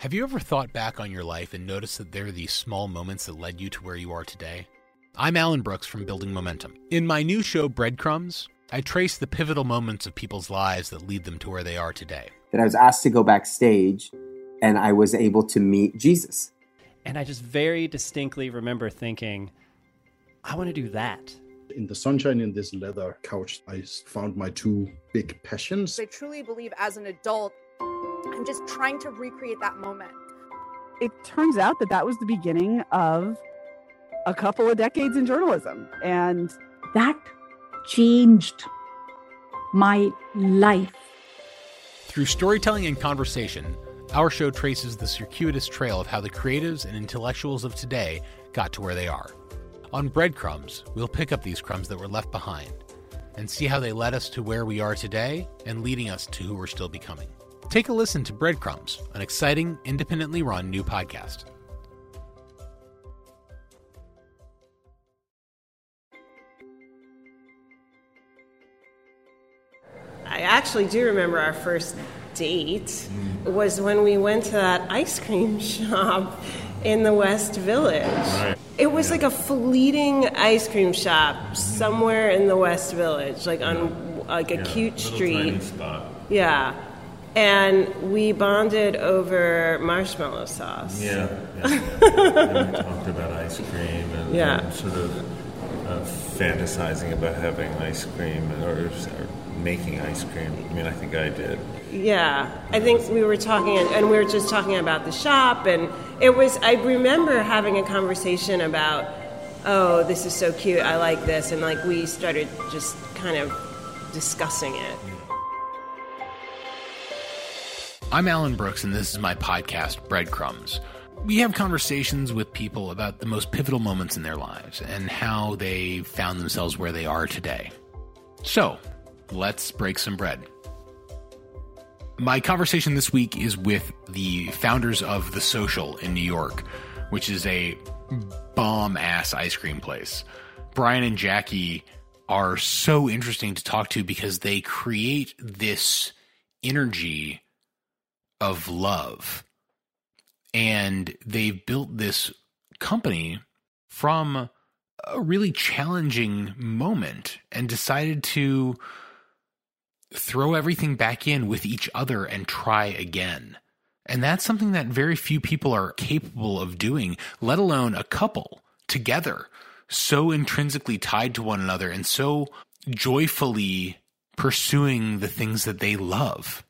Have you ever thought back on your life and noticed that there are these small moments that led you to where you are today? I'm Alan Brooks from Building Momentum. In my new show, Breadcrumbs, I trace the pivotal moments of people's lives that lead them to where they are today. That I was asked to go backstage and I was able to meet Jesus. And I just very distinctly remember thinking, I want to do that. In the sunshine in this leather couch, I found my two big passions. I truly believe as an adult, I'm just trying to recreate that moment. It turns out that that was the beginning of a couple of decades in journalism. And that changed my life. Through storytelling and conversation, our show traces the circuitous trail of how the creatives and intellectuals of today got to where they are. On breadcrumbs, we'll pick up these crumbs that were left behind and see how they led us to where we are today and leading us to who we're still becoming. Take a listen to Breadcrumbs, an exciting, independently run new podcast. I actually do remember our first date was when we went to that ice cream shop in the West Village. Right. It was like a fleeting ice cream shop somewhere in the West Village, like on like a Yeah, cute street. tiny spot. Yeah. And we bonded over marshmallow sauce. Yeah. yeah. and we talked about ice cream and, Yeah. and sort of uh, fantasizing about having ice cream or, or making ice cream. I mean, I think I did. Yeah, I think we were talking, and we were just talking about the shop, and it was. I remember having a conversation about, oh, this is so cute. I like this, and like we started just kind of discussing it. I'm Alan Brooks, and this is my podcast, Breadcrumbs. We have conversations with people about the most pivotal moments in their lives and how they found themselves where they are today. So, let's break some bread. My conversation this week is with the founders of The Social in New York, which is a bomb ass ice cream place. Brian and Jackie are so interesting to talk to because they create this energy of love. And they've built this company from a really challenging moment and decided to throw everything back in with each other and try again. And that's something that very few people are capable of doing, let alone a couple together, so intrinsically tied to one another and so joyfully pursuing the things that they love.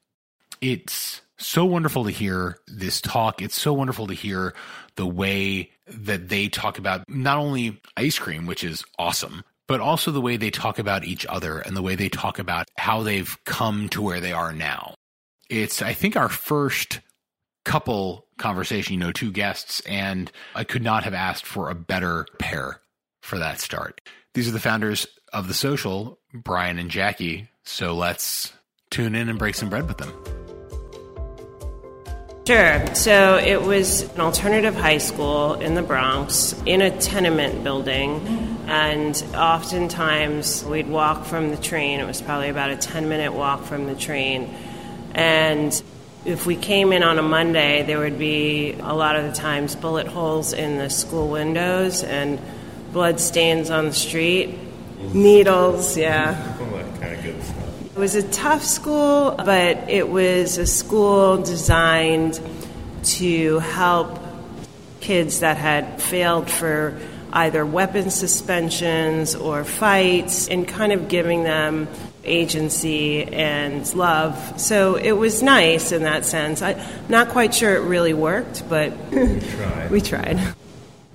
It's so wonderful to hear this talk. It's so wonderful to hear the way that they talk about not only ice cream, which is awesome, but also the way they talk about each other and the way they talk about how they've come to where they are now. It's, I think, our first couple conversation, you know, two guests, and I could not have asked for a better pair for that start. These are the founders of The Social, Brian and Jackie. So let's tune in and break some bread with them. Sure. So it was an alternative high school in the Bronx in a tenement building. And oftentimes we'd walk from the train. It was probably about a 10 minute walk from the train. And if we came in on a Monday, there would be a lot of the times bullet holes in the school windows and blood stains on the street, needles, yeah. All that kind of good stuff. It was a tough school, but it was a school designed to help kids that had failed for either weapon suspensions or fights and kind of giving them agency and love. So it was nice in that sense. I'm not quite sure it really worked, but Tried. we tried.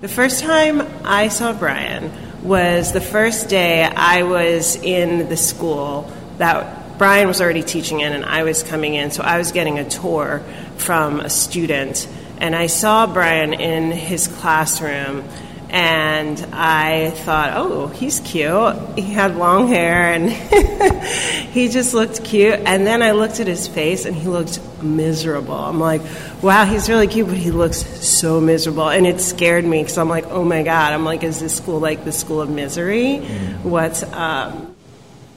The first time I saw Brian was the first day I was in the school that Brian was already teaching in and I was coming in, so I was getting a tour from a student. And I saw Brian in his classroom and I thought, oh, he's cute. He had long hair and he just looked cute. And then I looked at his face and he looked miserable. I'm like, wow, he's really cute, but he looks so miserable. And it scared me because I'm like, oh my God. I'm like, is this school like the school of misery? Mm. What's up?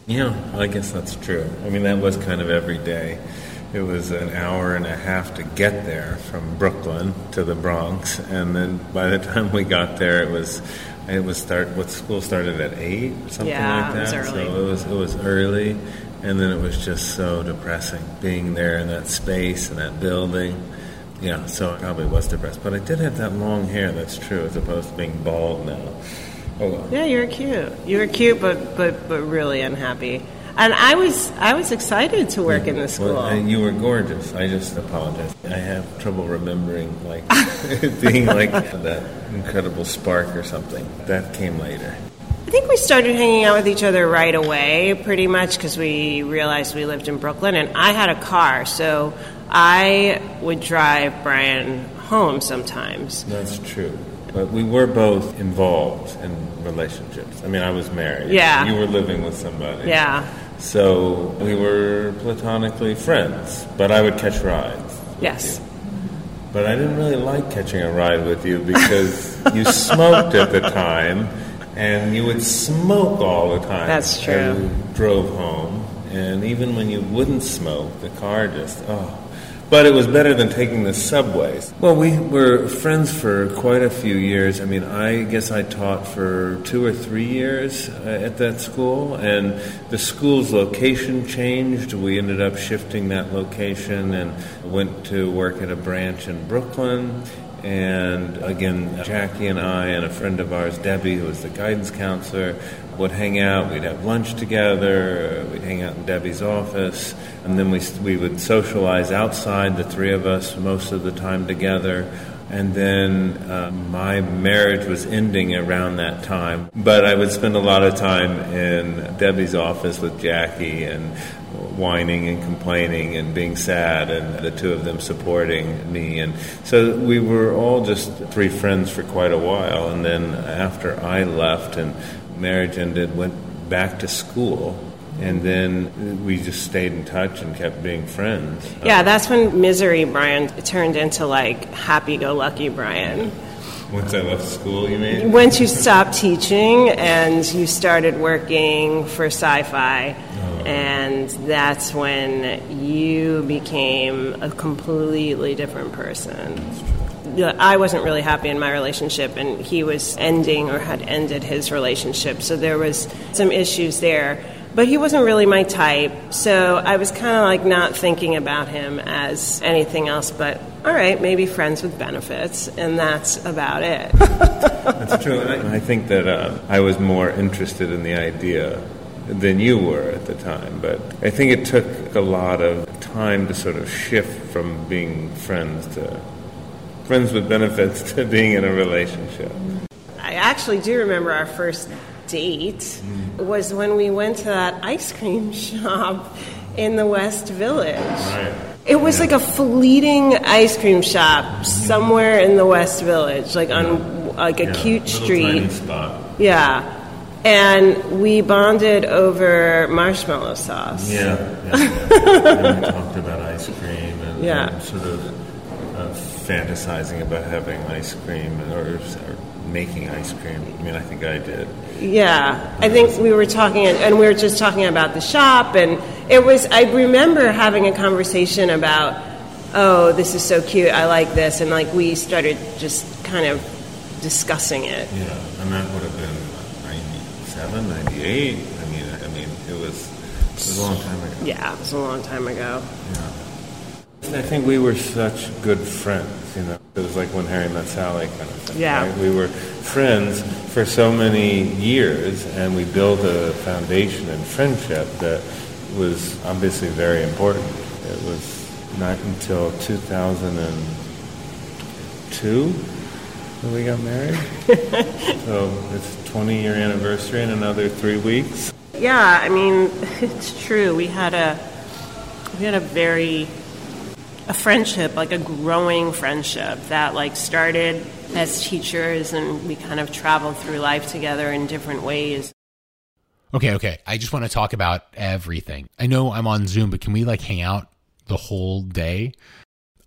Yeah, I guess that's true. I mean, that was kind of every day. it was an hour and a half to get there from Brooklyn to the Bronx, and then by the time we got there, it was it was start what school started at eight or something Yeah, like it was that. early. So it was it was early, and then it was just so depressing being there in that space and that building. Yeah, so I probably was depressed, but I did have that long hair. That's true, as opposed to being bald now. Oh well. Yeah, you were cute. You were cute, but but but really unhappy. And I was I was excited to work in the school. Well, and you were gorgeous. I just apologize. I have trouble remembering like being like that incredible spark or something. That came later. I think we started hanging out with each other right away, pretty much because we realized we lived in Brooklyn, and I had a car, so I would drive Brian home sometimes. That's true. But we were both involved in relationships. I mean, I was married. Yeah. You were living with somebody. Yeah. So we were platonically friends, but I would catch rides. Yes. But I didn't really like catching a ride with you because you smoked at the time, and you would smoke all the time. That's true. You drove home, and even when you wouldn't smoke, the car just oh. But it was better than taking the subways. Well, we were friends for quite a few years. I mean, I guess I taught for two or three years uh, at that school, and the school's location changed. We ended up shifting that location and went to work at a branch in Brooklyn. And again, Jackie and I and a friend of ours, Debbie, who was the guidance counselor, would hang out. We'd have lunch together. We'd hang out in Debbie's office, and then we we would socialize outside. The three of us most of the time together. And then uh, my marriage was ending around that time, but I would spend a lot of time in Debbie's office with Jackie and whining and complaining and being sad, and the two of them supporting me. And so we were all just three friends for quite a while. And then after I left and marriage ended, went back to school. And then we just stayed in touch and kept being friends. Yeah, that's when misery Brian turned into like happy go lucky Brian. Once I left school, you mean? Once you stopped teaching and you started working for sci fi, oh. and that's when you became a completely different person. Yeah, I wasn't really happy in my relationship, and he was ending or had ended his relationship, so there was some issues there. But he wasn't really my type, so I was kind of like not thinking about him as anything else but, all right, maybe friends with benefits, and that's about it. That's true. I, I think that uh, I was more interested in the idea than you were at the time, but I think it took a lot of time to sort of shift from being friends to friends with benefits to being in a relationship. I actually do remember our first date was when we went to that ice cream shop in the West Village. Right. It was like a fleeting ice cream shop somewhere in the West Village, like on like a cute Little street. Yeah. And we bonded over marshmallow sauce. Yeah. yeah, yeah. and we talked about ice cream and, Yeah. and sort of fantasizing about having ice cream or, or making ice cream. I mean, I think I did. Yeah, I think we were talking, and we were just talking about the shop, and it was. I remember having a conversation about, oh, this is so cute. I like this, and like we started just kind of discussing it. Yeah, and that would have been 97, 98. I mean, I mean, it was, it was a long time ago. Yeah, it was a long time ago. I think we were such good friends, you know. It was like when Harry met Sally kind of thing. Yeah. right? We were friends for so many years, and we built a foundation in friendship that was obviously very important. It was not until 2002 that we got married. so it's 20 year anniversary in another three weeks. Yeah, I mean, it's true. We had a we had a very a friendship, like a growing friendship that like started as teachers and we kind of traveled through life together in different ways. Okay, okay. I just want to talk about everything. I know I'm on Zoom, but can we like hang out the whole day?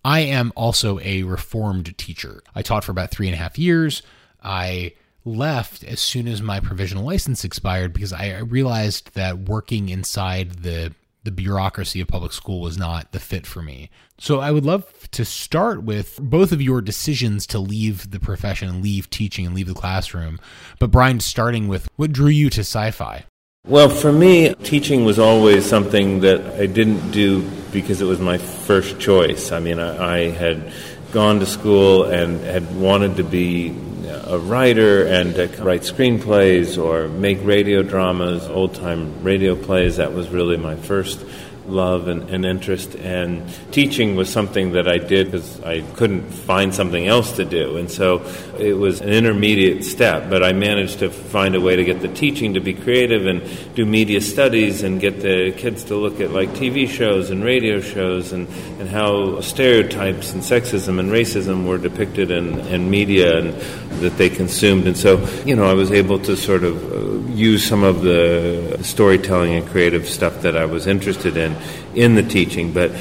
I am also a reformed teacher. I taught for about three and a half years. I left as soon as my provisional license expired because I realized that working inside the the bureaucracy of public school was not the fit for me. So I would love to start with both of your decisions to leave the profession, leave teaching, and leave the classroom. But Brian, starting with what drew you to sci fi? Well, for me, teaching was always something that I didn't do because it was my first choice. I mean, I, I had gone to school and had wanted to be a writer and to write screenplays or make radio dramas, old time radio plays. That was really my first love and, and, interest. And teaching was something that I did because I couldn't find something else to do. And so it was an intermediate step, but I managed to find a way to get the teaching to be creative and do media studies and get the kids to look at like TV shows and radio shows and, and how stereotypes and sexism and racism were depicted in, in media and that they consumed. And so, you know, I was able to sort of uh, use some of the storytelling and creative stuff that I was interested in in the teaching, but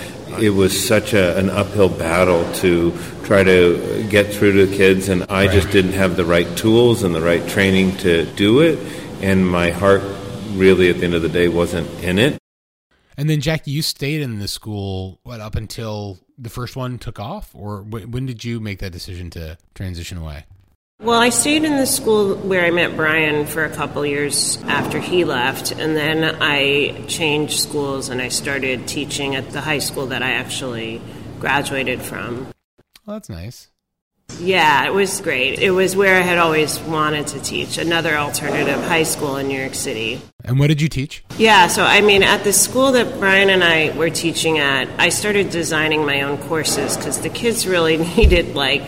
it was such a, an uphill battle to try to get through to the kids, and I right. just didn't have the right tools and the right training to do it, and my heart really, at the end of the day, wasn't in it. And then, Jackie, you stayed in the school what up until the first one took off, or when did you make that decision to transition away? Well, I stayed in the school where I met Brian for a couple years after he left, and then I changed schools and I started teaching at the high school that I actually graduated from. Well, that's nice. Yeah, it was great. It was where I had always wanted to teach, another alternative high school in New York City. And what did you teach? Yeah, so I mean, at the school that Brian and I were teaching at, I started designing my own courses because the kids really needed, like,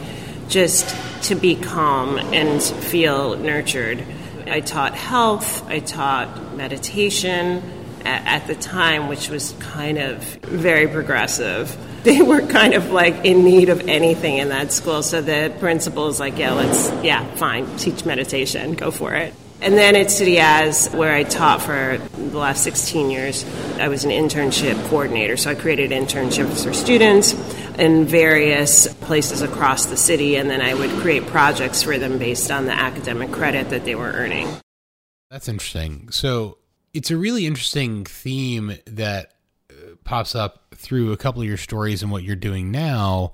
just to be calm and feel nurtured. I taught health, I taught meditation at, the time, which was kind of very progressive. They were kind of like in need of anything in that school. So the principal was like, yeah, let's, yeah, fine, teach meditation, go for it. And then at City As, where I taught for the last 16 years, I was an internship coordinator. So I created internships for students in various places across the city, and then I would create projects for them based on the academic credit that they were earning. That's interesting. So it's a really interesting theme that uh, pops up through a couple of your stories and what you're doing now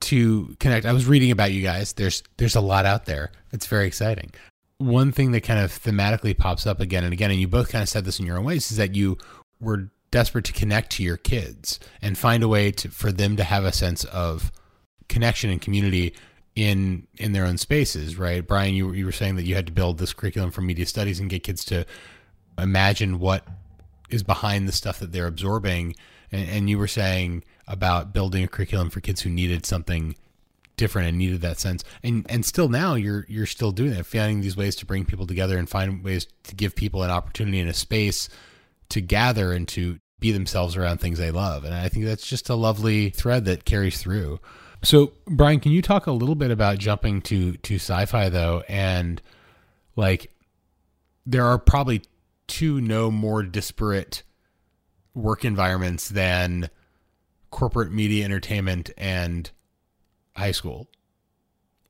to connect. I was reading about you guys. There's there's a lot out there. It's very exciting one thing that kind of thematically pops up again and again, and you both kind of said this in your own ways, is that you were desperate to connect to your kids and find a way to, for them to have a sense of connection and community in in their own spaces, right? Brian, you you were saying that you had to build this curriculum for media studies and get kids to imagine what is behind the stuff that they're absorbing, and, and you were saying about building a curriculum for kids who needed something different and needed that sense. And and still now you're you're still doing that, finding these ways to bring people together and find ways to give people an opportunity and a space to gather and to be themselves around things they love. And I think that's just a lovely thread that carries through. So, Brian, can you talk a little bit about jumping to to sci-fi though and like there are probably two no more disparate work environments than corporate media entertainment and high school.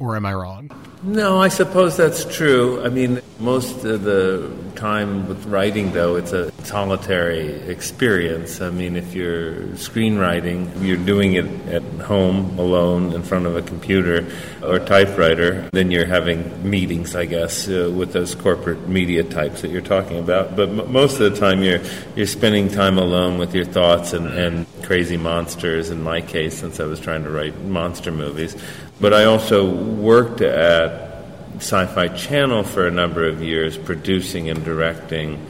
Or am I wrong? No, I suppose that's true. I mean, most of the time with writing, though, it's a solitary experience. I mean, if you're screenwriting, you're doing it at home alone in front of a computer or typewriter, then you're having meetings, I guess, uh, with those corporate media types that you're talking about. But m- most of the time, you're you're spending time alone with your thoughts and, and crazy monsters. In my case, since I was trying to write monster movies, but I also worked at Sci Fi Channel for a number of years, producing and directing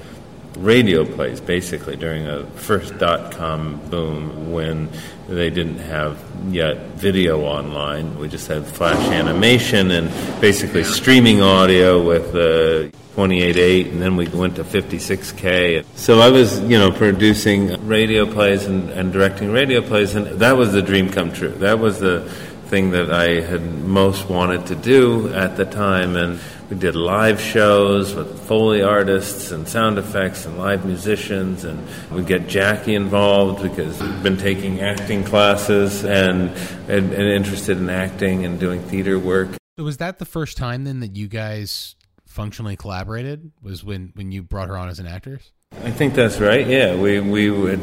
radio plays, basically, during a first dot com boom when they didn't have yet video online. We just had flash animation and basically streaming audio with uh, 28.8, and then we went to 56K. So I was, you know, producing radio plays and, and directing radio plays, and that was the dream come true. That was the thing that I had most wanted to do at the time. And we did live shows with Foley artists and sound effects and live musicians. And we get Jackie involved because we've been taking acting classes and, and, and interested in acting and doing theater work. So was that the first time then that you guys functionally collaborated? Was when, when you brought her on as an actress? I think that's right. Yeah, we we would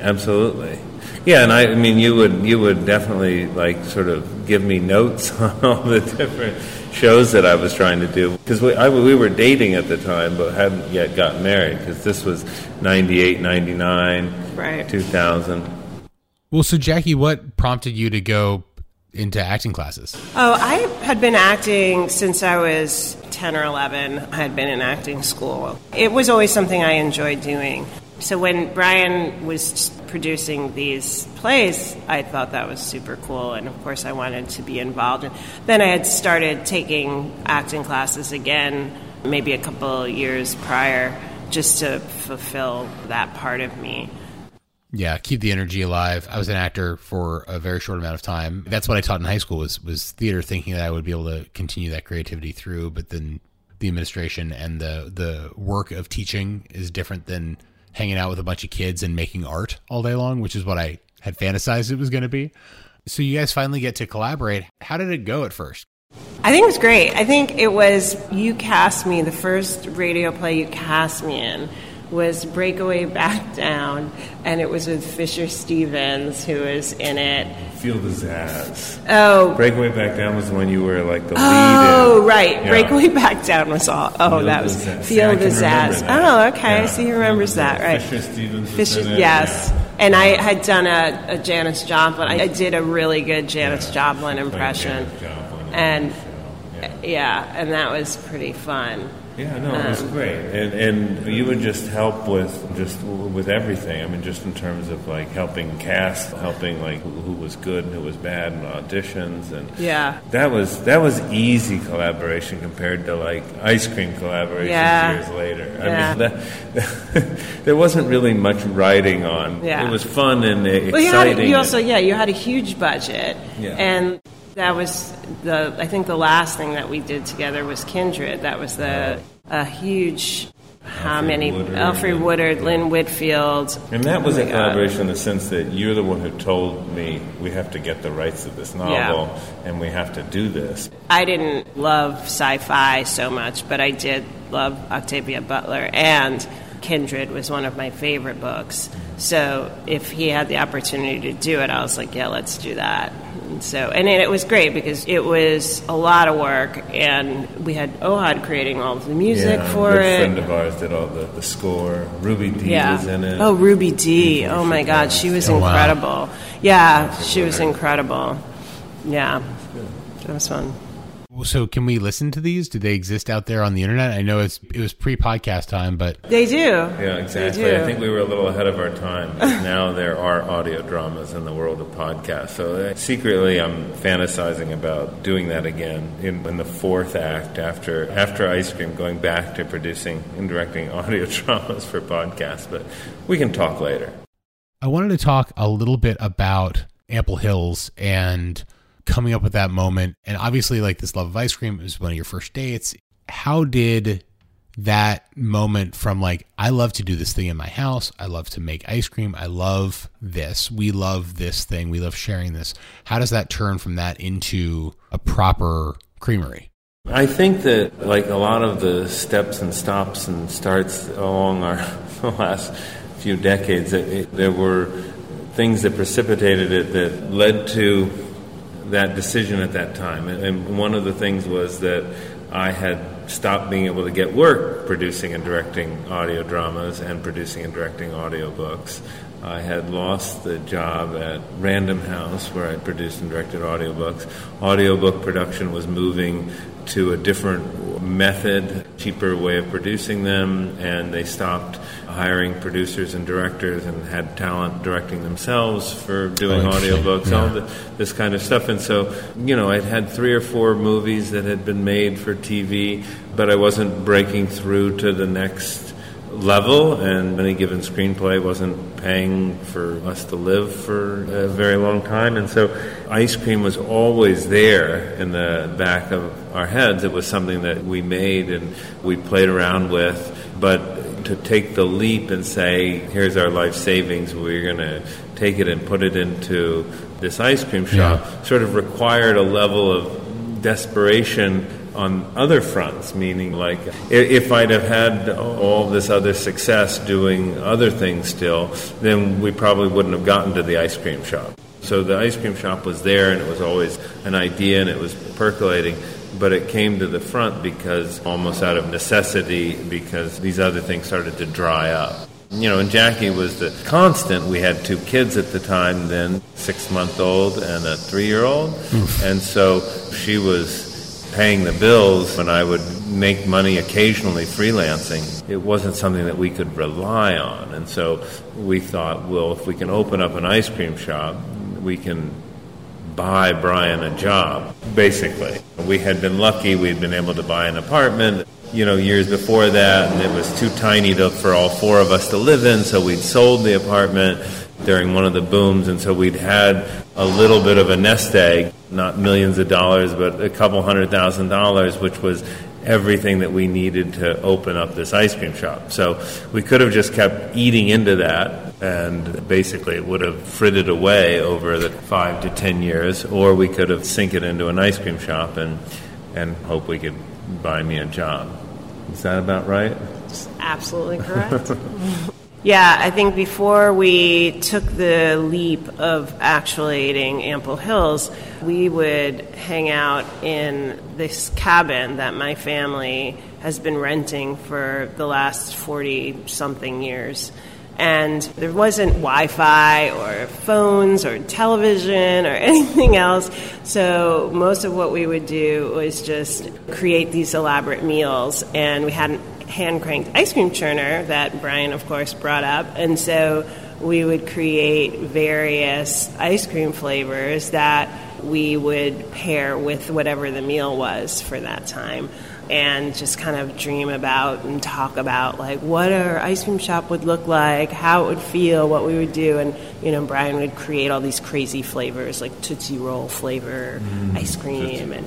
absolutely. Yeah, and I, I mean, you would you would definitely like sort of give me notes on all the different shows that I was trying to do because we I, we were dating at the time, but hadn't yet gotten married because this was 98, 99, Right. 2000. Well, so Jackie, what prompted you to go into acting classes? Oh, I had been acting since I was 10 or 11. I had been in acting school. It was always something I enjoyed doing. So when Brian was producing these plays, I thought that was super cool. And of course, I wanted to be involved. And then I had started taking acting classes again, maybe a couple years prior, just to fulfill that part of me. Yeah, keep the energy alive. I was an actor for a very short amount of time. That's what I taught in high school was was theater, thinking that I would be able to continue that creativity through. But then the administration and the the work of teaching is different than hanging out with a bunch of kids and making art all day long, which is what I had fantasized it was going to be. So you guys finally get to collaborate. How did it go at first? I think it was great. I think it was you cast me the first radio play you cast me in was Breakaway Back Down, and it was with Fisher Stevens who was in it. Feel the Zazz. Oh, Breakaway Back Down was the one you were like the oh, lead in. right. Yeah. Breakaway Back Down was all. Oh, Feel that was Zazz. Feel the Zazz. Oh, okay. Yeah. So he remembers that, right? Fisher Stevens Fisher, yes. yeah. And I had done a, a Janis Joplin. I did a really good Janis Joplin impression. Janis Joplin in And yeah, and that was pretty fun. Yeah, no, it was Um, great, and and you would just help with just with everything. I mean, just in terms of like helping cast, helping like who, who was good and who was bad in auditions, and Yeah. that was that was easy collaboration compared to like ice cream collaborations Yeah. years later. I Yeah. mean, that, there wasn't really much writing on. Yeah. It was fun and uh, Well, you, had, exciting. you also, yeah, you had a huge budget, Yeah. and that was the. I think the last thing that we did together was Kindred. That was the a huge. How Alfre many? Woodard Alfre Woodard, Lynn Whitfield. And that was Oh a my God. collaboration in the sense that you're the one who told me we have to get the rights of this novel and we have to do this. I didn't love sci-fi so much, but I did love Octavia Butler, and Kindred was one of my favorite books. So if he had the opportunity to do it, I was like, yeah, let's do that. And so, and it was great because it was a lot of work, and we had Ohad creating all of the music yeah, for a good it. friend of ours did all the, the score. Ruby Dee yeah. was in it. Oh, Ruby Dee. Oh my God, she was Oh, wow. incredible. Yeah, she was incredible. Yeah, that was fun. So can we listen to these? Do they exist out there on the internet? I know it's it was pre podcast time, but They do. Yeah, exactly. Do. I think we were a little ahead of our time. because now there are audio dramas in the world of podcasts. So uh, secretly, I'm fantasizing about doing that again in, in the fourth act after after Ice Cream, going back to producing and directing audio dramas for podcasts. But we can talk later. I wanted to talk a little bit about Ample Hills and coming up with that moment. And obviously, like this love of ice cream was one of your first dates. How did that moment from like, I love to do this thing in my house, I love to make ice cream, I love this, we love this thing, we love sharing this. How does that turn from that into a proper creamery? I think that, like a lot of the steps and stops and starts along our last few decades, it, it, there were things that precipitated it that led to that decision at that time. And, one of the things was that I had stopped being able to get work producing and directing audio dramas and producing and directing audiobooks. I had lost the job at Random House, where I produced and directed audiobooks. Audiobook production was moving to a different method, cheaper way of producing them, and they stopped hiring producers and directors and had talent directing themselves for doing Oh, audiobooks, Yeah. all the, this kind of stuff. And so, you know, I'd had three or four movies that had been made for TV, but I wasn't breaking through to the next level, and any given screenplay wasn't paying for us to live for a very long time. And so, ice cream was always there in the back of our heads. It was something that we made and we played around with, but to take the leap and say, here's our life savings, we're going to take it and put it into this ice cream shop, sort of required a level of desperation on other fronts, meaning like if I'd have had all this other success doing other things still, then we probably wouldn't have gotten to the ice cream shop. So the ice cream shop was there and it was always an idea and it was percolating, but it came to the front because almost out of necessity because these other things started to dry up. You know, and Jackie was the constant. We had two kids at the time then, six month old and a three year old. Hmm. And so she was paying the bills when I would make money occasionally freelancing. It wasn't something that we could rely on. And so we thought, well, if we can open up an ice cream shop, we can buy Brian a job, basically. We had been lucky, we'd been able to buy an apartment. You know, years before that, and it was too tiny to, for all four of us to live in, so we'd sold the apartment during one of the booms, and so we'd had a little bit of a nest egg, not millions of dollars, but a couple hundred thousand dollars, which was everything that we needed to open up this ice cream shop. So we could have just kept eating into that, and basically it would have frittered away over the five to ten years, or we could have sink it into an ice cream shop and and hope we could buy me a job. Is that about right? Absolutely correct. yeah, I think before we took the leap of actuating Ample Hills, we would hang out in this cabin that my family has been renting for the last 40 something years. And there wasn't Wi Fi or phones or television or anything else. So most of what we would do was just create these elaborate meals. And we had a hand cranked ice cream churner that Brian, of course, brought up. And so we would create various ice cream flavors that we would pair with whatever the meal was for that time and just kind of dream about and talk about like what our ice cream shop would look like, how it would feel, what we would do, and you know Brian would create all these crazy flavors like Tootsie Roll flavor Mm, ice cream and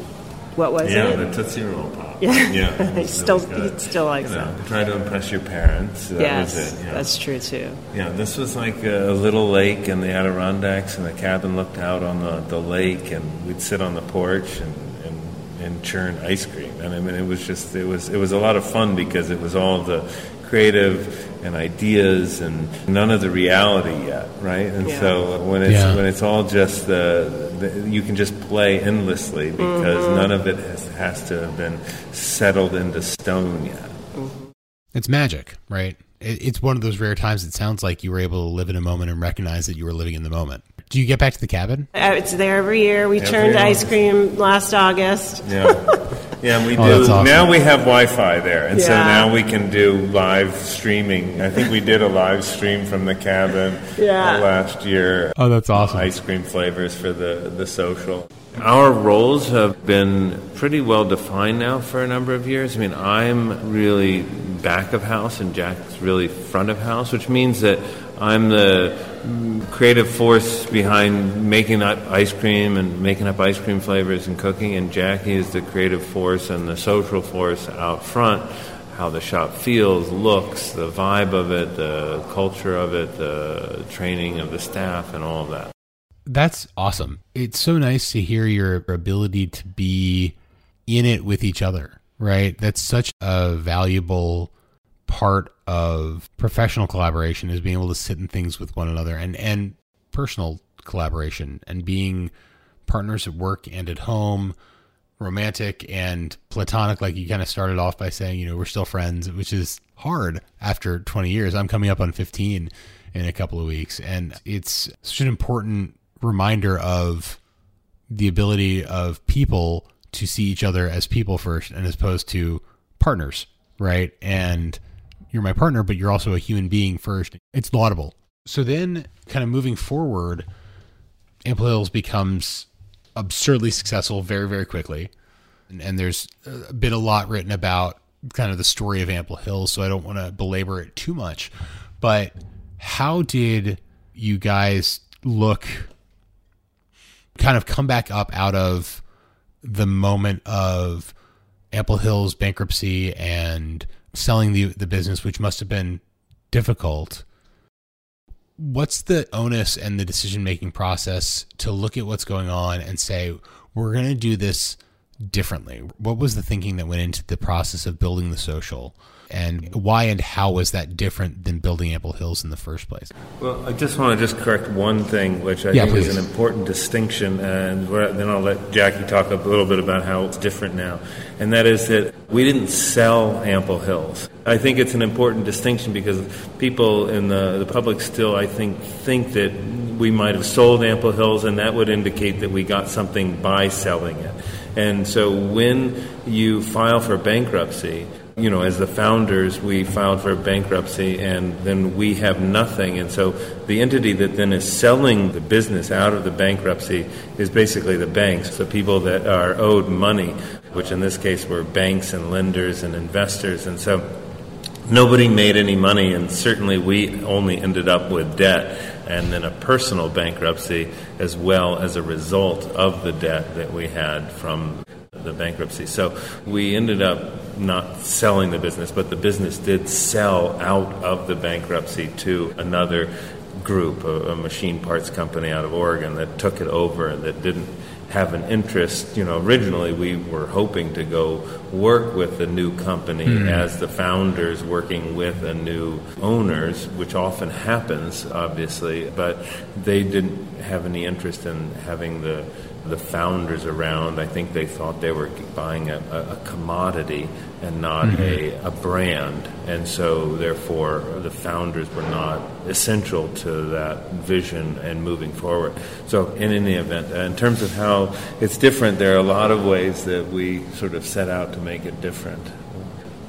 what was yeah, it? Yeah, the Tootsie Roll Pop. Yeah. yeah. it He still- good. he still likes you know, that. Try to impress your parents. That yes, was it. Yeah. that's true too. Yeah, this was like a little lake in the Adirondacks, and the cabin looked out on the, the lake, and we'd sit on the porch and, and, and churn ice cream. And I mean, it was just it was it was a lot of fun because it was all the creative and ideas and none of the reality yet, right? And Yeah. so when it's Yeah. when it's all just the, the you can just play endlessly because Mm-hmm. none of it has, has to have been settled into stone yet. It's magic, right? It, it's one of those rare times it sounds like you were able to live in a moment and recognize that you were living in the moment. Do you get back to the cabin? Uh, It's there every year. We Every turned year. ice cream last August. Yeah, yeah, we do. Oh, that's awesome. Now we have Wi-Fi there, and so now we can do live streaming. I think we did a live stream from the cabin Yeah. uh, last year. Oh, that's awesome. Ice cream flavors for the the social. Our roles have been pretty well defined now for a number of years. I mean, I'm really back of house, and Jack's really front of house, which means that I'm the creative force behind making up ice cream and making up ice cream flavors and cooking, and Jackie is the creative force and the social force out front. How the shop feels, looks, the vibe of it, the culture of it, the training of the staff, and all of that. That's awesome. It's so nice to hear your ability to be in it with each other, right? That's such a valuable part of professional collaboration is being able to sit in things with one another and and personal collaboration and being partners at work and at home romantic and platonic. Like you kind of started off by saying you know we're still friends which is hard after 20 years. I'm coming up on 15 in a couple of weeks. And it's such an important reminder of the ability of people to see each other as people first and as opposed to partners right? And you're my partner but you're also a human being first. It's laudable. So then kind of moving forward ample hills becomes absurdly successful very very quickly. And, and there's uh, been a lot written about kind of the story of ample hills so i don't want to belabor it too much. But how did you guys look kind of come back up out of the moment of ample hills bankruptcy and selling the the business which must have been difficult what's the onus and the decision making process to look at what's going on and say we're going to do this differently? What was the thinking that went into the process of building the social? And why and how was that different than building Ample Hills in the first place? Well, I just want to just correct one thing, which I Yeah, think please. is an important distinction, and then I'll let Jackie talk a little bit about how it's different now. And that is that we didn't sell Ample Hills. I think it's an important distinction because people in the, the public still, I think, think that we might have sold Ample Hills, and that would indicate that we got something by selling it. And so when you file for bankruptcy, you know, as the founders, we filed for bankruptcy and then we have nothing. And so the entity that then is selling the business out of the bankruptcy is basically the banks, the people that are owed money, which in this case were banks and lenders and investors. And so nobody made any money, and certainly we only ended up with debt and then a personal bankruptcy as well as a result of the debt that we had from the bankruptcy. So we ended up not selling the business, but the business did sell out of the bankruptcy to another group, a, a machine parts company out of Oregon that took it over and that didn't have an interest. You know, originally we were hoping to go work with the new company Mhm. as the founders working with a new owners, which often happens, obviously, but they didn't have any interest in having the the founders around. I think they thought they were buying a, a, a commodity and not Mhm. a, a brand, and so therefore the founders were not essential to that vision and moving forward. So, in any event, uh, in terms of how it's different, there are a lot of ways that we sort of set out to make it different.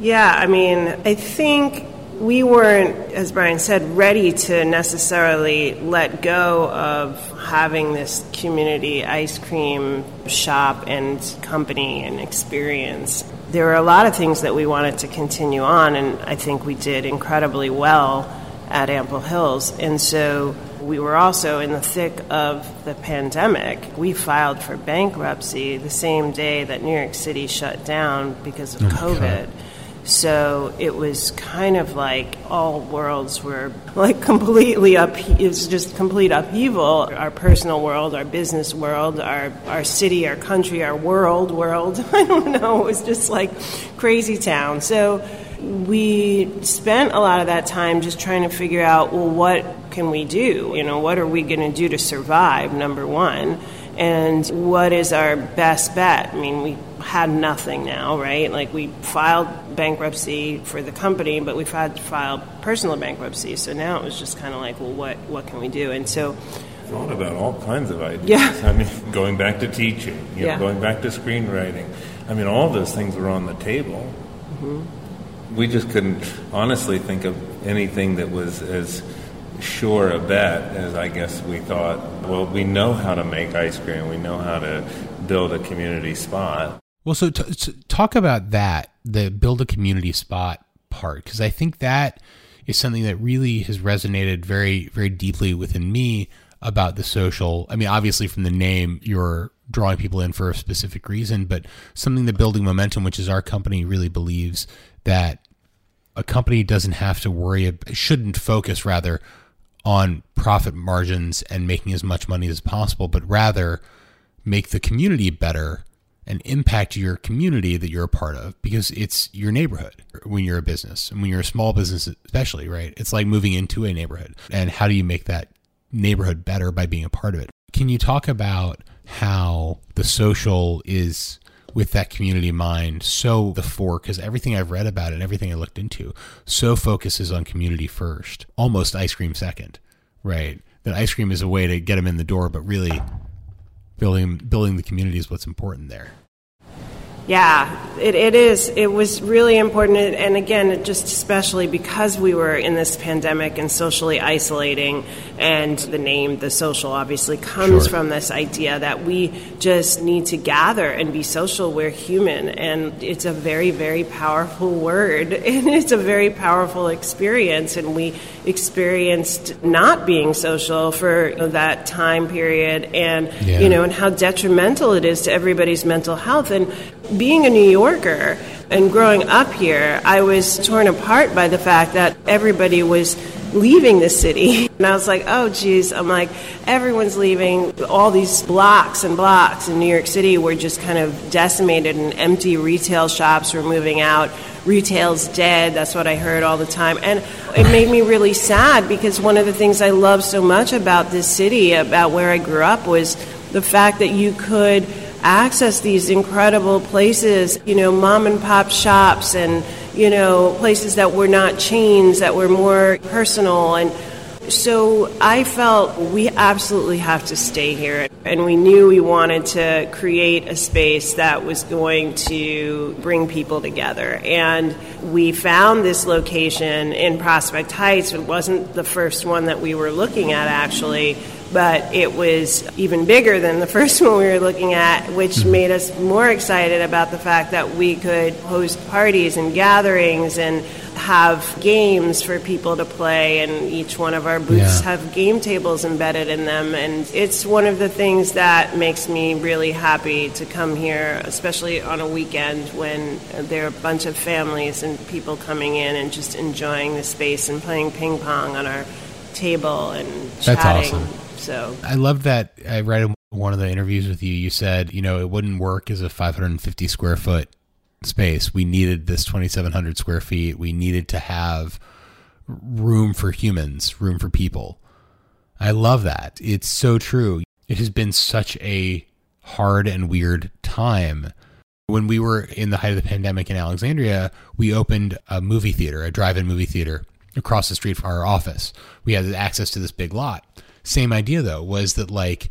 Yeah, I mean, I think we weren't, as Brian said, ready to necessarily let go of having this community ice cream shop and company and experience. There were a lot of things that we wanted to continue on, and I think we did incredibly well at Ample Hills. And so we were also in the thick of the pandemic. We filed for bankruptcy the same day that New York City shut down because of Oh COVID. God. So it was kind of like all worlds were like completely up. It was just complete upheaval. Our personal world, our business world, our our city, our country, our world, world. I don't know. It was just like crazy town. So we spent a lot of that time just trying to figure out well what can we do you know what are we going to do to survive number one and what is our best bet i mean we had nothing now right like we filed bankruptcy for the company but we've had to file personal bankruptcy so now it was just kind of like well what what can we do and so thought about all kinds of ideas. Yeah. I mean, going back to teaching, you know, Yeah. going back to screenwriting. I mean, all those things were on the table. Mm-hmm. We just couldn't honestly think of anything that was as sure a bet as I guess we thought. Well, we know how to make ice cream. We know how to build a community spot. Well, so t- t- talk about that, the build a community spot part, because I think that is something that really has resonated very, very deeply within me about the social. I mean, obviously, from the name, you're drawing people in for a specific reason, but something that building momentum, which is our company, really believes that a company doesn't have to worry, shouldn't focus rather on profit margins and making as much money as possible, but rather make the community better and impact your community that you're a part of because it's your neighborhood when you're a business and when you're a small business especially right? It's like moving into a neighborhood. And how do you make that neighborhood better by being a part of it? Can you talk about how the social is with that community in mind so the four because everything i've read about and everything i looked into so focuses on community first almost ice cream second right? That ice cream is a way to get them in the door but really building building the community is what's important there Yeah, it, it is. It was really important. And again, just especially because we were in this pandemic and socially isolating, and the name, the social, obviously comes Sure. from this idea that we just need to gather and be social. We're human. And it's a very, very powerful word. And it's a very powerful experience. And we experienced not being social for that time period. And, Yeah. you know, and how detrimental it is to everybody's mental health. And being a New Yorker and growing up here, I was torn apart by the fact that everybody was leaving the city. And I was like, oh, geez. I'm like, everyone's leaving. All these blocks and blocks in New York City were just kind of decimated, and empty retail shops were moving out. Retail's dead. That's what I heard all the time. And it made me really sad because one of the things I love so much about this city, about where I grew up, was the fact that you could access these incredible places, you know, mom and pop shops and, you know, places that were not chains, that were more personal. And so I felt we absolutely have to stay here. And we knew we wanted to create a space that was going to bring people together. And we found this location in Prospect Heights. It wasn't the first one that we were looking at, actually but it was even bigger than the first one we were looking at, which mm-hmm. made us more excited about the fact that we could host parties and gatherings and have games for people to play, and each one of our booths yeah. have game tables embedded in them. And it's one of the things that makes me really happy to come here, especially on a weekend when there are a bunch of families and people coming in and just enjoying the space and playing ping pong on our table and That's chatting. Awesome. So I love that. I read in one of the interviews with you. You said, you know, it wouldn't work as a 550 square foot space. We needed this 2,700 square feet. We needed to have room for humans, room for people. I love that. It's so true. It has been such a hard and weird time. When we were in the height of the pandemic in Alexandria, we opened a movie theater, a drive in movie theater across the street from our office. We had access to this big lot. Same idea though was that like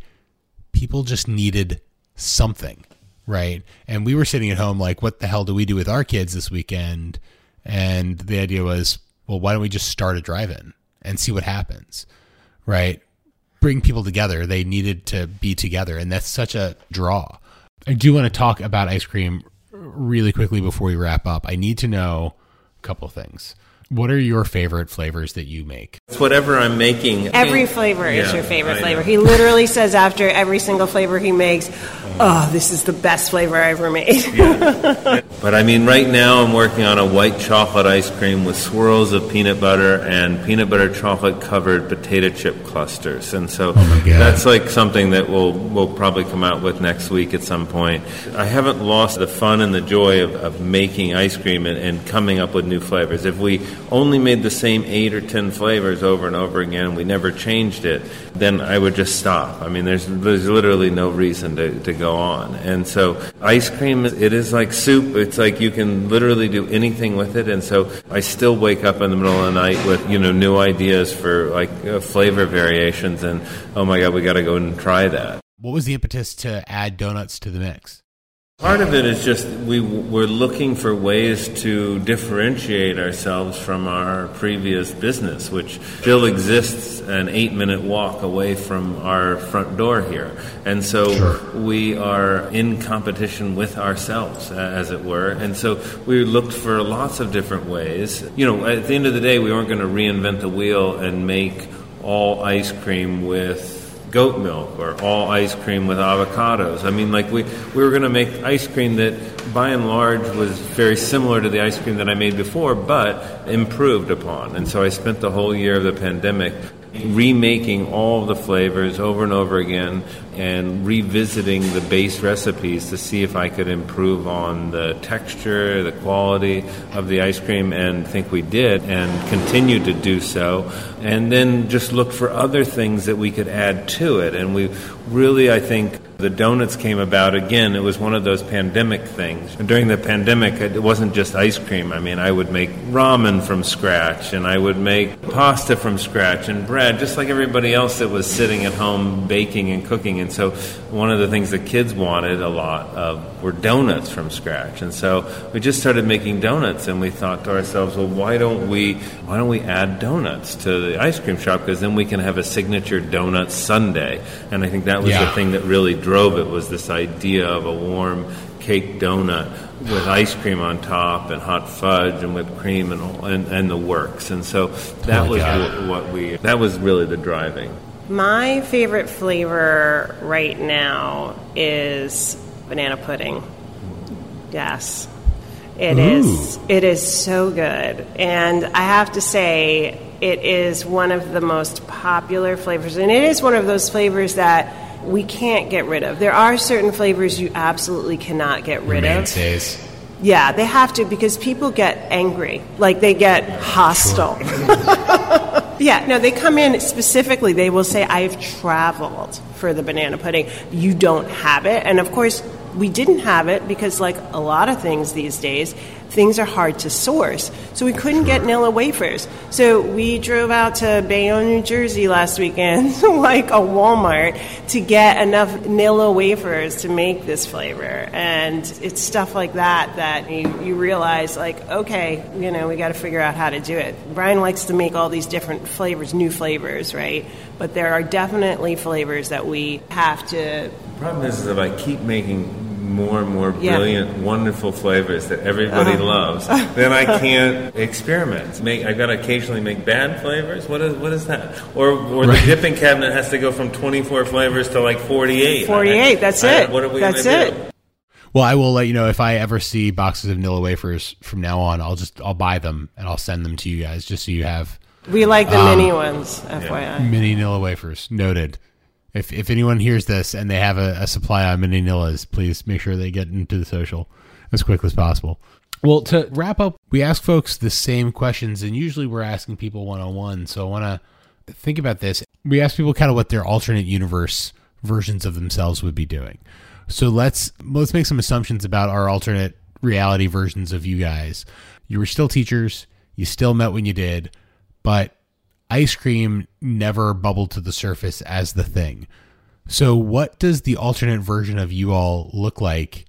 people just needed something, right? And we were sitting at home like, what the hell do we do with our kids this weekend? And the idea was, well, why don't we just start a drive-in and see what happens, right? Bring people together. They needed to be together, and that's such a draw. I do want to talk about ice cream really quickly before we wrap up. I need to know a couple things. What are your favorite flavors that you make? It's whatever I'm making. Every flavor yeah, is your favorite flavor. He literally says after every single flavor he makes, "Oh, this is the best flavor I ever made." yeah. But I mean, right now I'm working on a white chocolate ice cream with swirls of peanut butter and peanut butter chocolate covered potato chip clusters, and so oh that's like something that we'll we'll probably come out with next week at some point. I haven't lost the fun and the joy of, of making ice cream and, and coming up with new flavors. If we only made the same eight or ten flavors over and over again, we never changed it, then I would just stop. I mean, there's there's literally no reason to, to go on. And so, ice cream, it is like soup. It's like you can literally do anything with it. And so, I still wake up in the middle of the night with you know new ideas for like uh, flavor variations, and oh my god, we got to go and try that. What was the impetus to add donuts to the mix? Part of it is just we were looking for ways to differentiate ourselves from our previous business, which still exists an eight minute walk away from our front door here. And so sure. we are in competition with ourselves, as it were. And so we looked for lots of different ways. You know, at the end of the day, we weren't going to reinvent the wheel and make all ice cream with goat milk or all ice cream with avocados. I mean, like we, we were going to make ice cream that by and large was very similar to the ice cream that I made before, but improved upon. And so I spent the whole year of the pandemic remaking all the flavors over and over again and revisiting the base recipes to see if I could improve on the texture, the quality of the ice cream, and think we did and continue to do so. And then just look for other things that we could add to it. And we really, I think, the donuts came about again. It was one of those pandemic things. And during the pandemic, it wasn't just ice cream. I mean, I would make ramen from scratch, and I would make pasta from scratch, and bread, just like everybody else that was sitting at home baking and cooking. And so, one of the things the kids wanted a lot of were donuts from scratch. And so, we just started making donuts, and we thought to ourselves, well, why don't we why don't we add donuts to the ice cream shop? Because then we can have a signature donut sundae. And I think that was yeah. the thing that really drove it was this idea of a warm cake donut with ice cream on top and hot fudge and whipped cream and and, and the works. And so that oh was what we that was really the driving. My favorite flavor right now is banana pudding. Yes. It is. It is so good, and I have to say, it is one of the most popular flavors, and it is one of those flavors that we can't get rid of. There are certain flavors you absolutely cannot get rid of. Yeah, they have to because people get angry, like they get hostile. yeah, no, they come in specifically. They will say, "I've traveled for the banana pudding. You don't have it," and of course, we didn't have it because, like a lot of things these days, things are hard to source. So we couldn't get Nilla wafers. So we drove out to Bayonne, New Jersey last weekend, like a Walmart, to get enough Nilla wafers to make this flavor. And it's stuff like that that you, you realize, like, okay, you know, we got to figure out how to do it. Brian likes to make all these different flavors, new flavors, right? But there are definitely flavors that we have to. The problem is that I keep making more and more Yeah. brilliant, wonderful flavors that everybody Uh-huh. loves, then I can't experiment. Make I got to occasionally make bad flavors. What is what is that? Or or the dipping cabinet has to go from twenty four flavors to like forty eight. 48, that's it. What are we That's gonna it. do? Well, I will let you know if I ever see boxes of Nilla wafers from now on. I'll just I'll buy them and I'll send them to you guys just so you have We like the Um, mini ones, FYI. mini Nilla wafers. Noted. If if anyone hears this and they have a, a supply on mini Nillas, please make sure they get into the social as quickly as possible. Well, to wrap up, we ask folks the same questions, and usually we're asking people one on one. So I want to think about this. We ask people kind of what their alternate universe versions of themselves would be doing. So let's let's make some assumptions about our alternate reality versions of you guys. You were still teachers. You still met when you did, but ice cream never bubbled to the surface as the thing. So, what does the alternate version of you all look like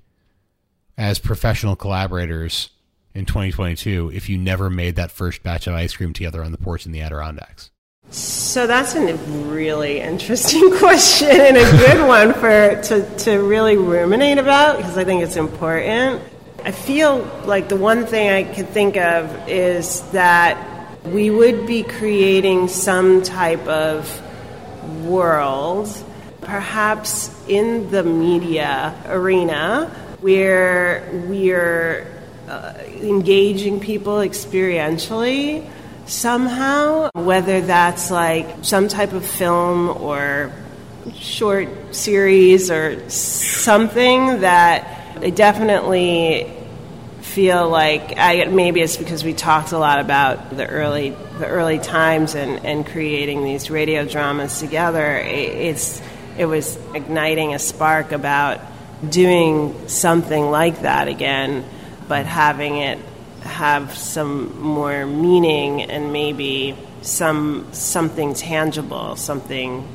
as professional collaborators in 2022 if you never made that first batch of ice cream together on the porch in the Adirondacks? So that's a really interesting question and a good one for to, to really ruminate about because I think it's important. I feel like the one thing I could think of is that we would be creating some type of world, perhaps in the media arena, where we're uh, engaging people experientially somehow, whether that's like some type of film or short series or something that definitely feel like I, maybe it's because we talked a lot about the early the early times and, and creating these radio dramas together. It, it's it was igniting a spark about doing something like that again, but having it have some more meaning and maybe some something tangible, something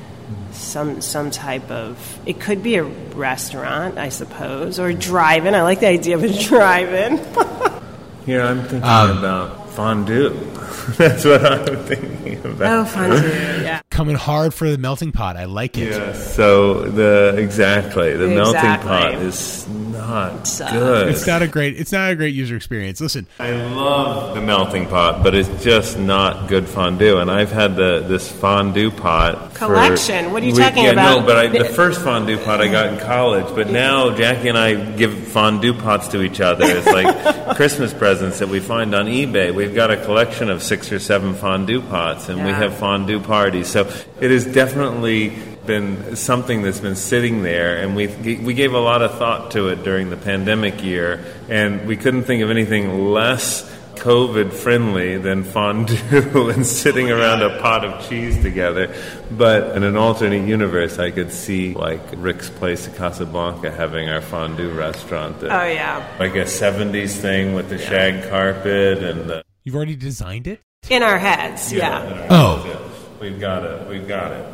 some some type of it could be a restaurant, I suppose, or drive-in. I like the idea of a drive-in. Here I'm thinking Um, about fondue. That's what I'm thinking about. oh, fondue, yeah. Coming hard for the melting pot. I like it. Yeah, so the exactly the melting pot is not Sucks. good. It's not a great it's not a great user experience. Listen, I love the melting pot, but it's just not good fondue. And I've had the this fondue pot for- Collection? What are you we- talking yeah, about? No, but I, the first fondue pot I got in college. But now Jackie and I give fondue pots to each other. It's like Christmas presents that we find on eBay. We've got a collection of six or seven fondue pots, and we have fondue parties. So it has definitely been something that's been sitting there, and we we gave a lot of thought to it during the pandemic year, and we couldn't think of anything less COVID friendly than fondue and sitting around a pot of cheese together. But in an alternate universe, I could see like Rick's place at Casablanca having our fondue restaurant. That, Oh yeah. Like a 70s thing with the shag carpet and the. you've already designed it? In our heads, yeah. Oh. We've got it. We've got it.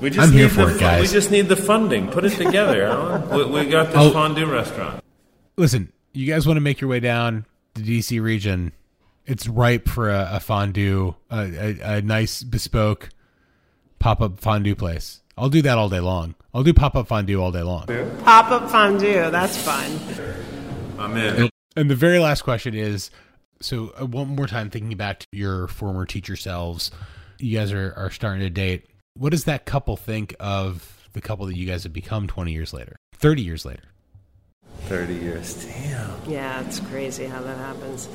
We just I'm here need for the it, guys. We just need the funding. Put it together, Alan. We, we got this Oh. fondue restaurant. Listen, you guys want to make your way down the DC region? It's ripe for a, a fondue, a, a, a nice bespoke pop up fondue place. I'll do that all day long. I'll do pop up fondue all day long. Pop up fondue, that's fun. I'm in. And the very last question is so, uh, one more time, thinking back to your former teacher selves, you guys are, are starting to date. What does that couple think of the couple that you guys have become 20 years later, 30 years later? 30 years. Damn. Yeah, it's crazy how that happens.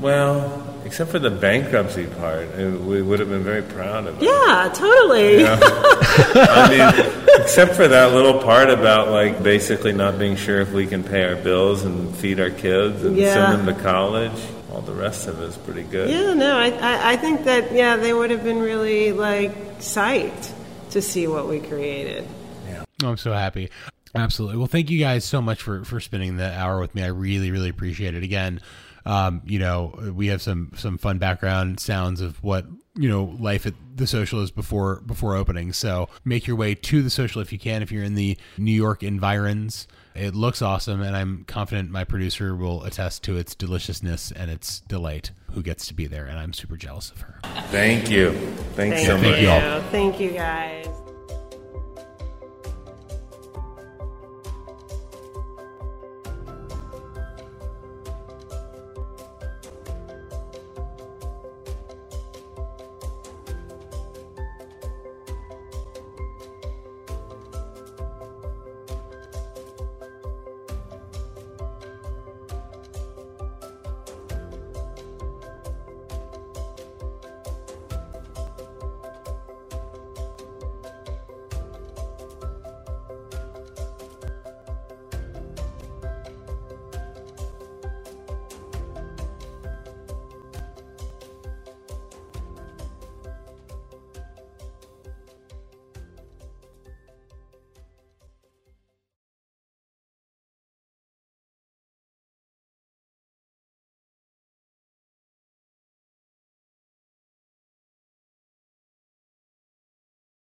Well, except for the bankruptcy part, uh, we would have been very proud of it. Yeah, totally. Yeah. I mean, except for that little part about like basically not being sure if we can pay our bills and feed our kids and Yeah. send them to college. All the rest of it is pretty good. Yeah, no, I, I, I think that, yeah, they would have been really, like, psyched to see what we created. Yeah. Oh, I'm so happy. Absolutely. Well, thank you guys so much for for spending the hour with me. I really, really appreciate it. Again, um, you know, we have some some fun background sounds of what you know life at the social is before before opening. So make your way to the social if you can. If you're in the New York environs, it looks awesome, and I'm confident my producer will attest to its deliciousness and its delight. Who gets to be there, and I'm super jealous of her. Thank you. Thanks Thank so you. much. you all. Thank you, guys.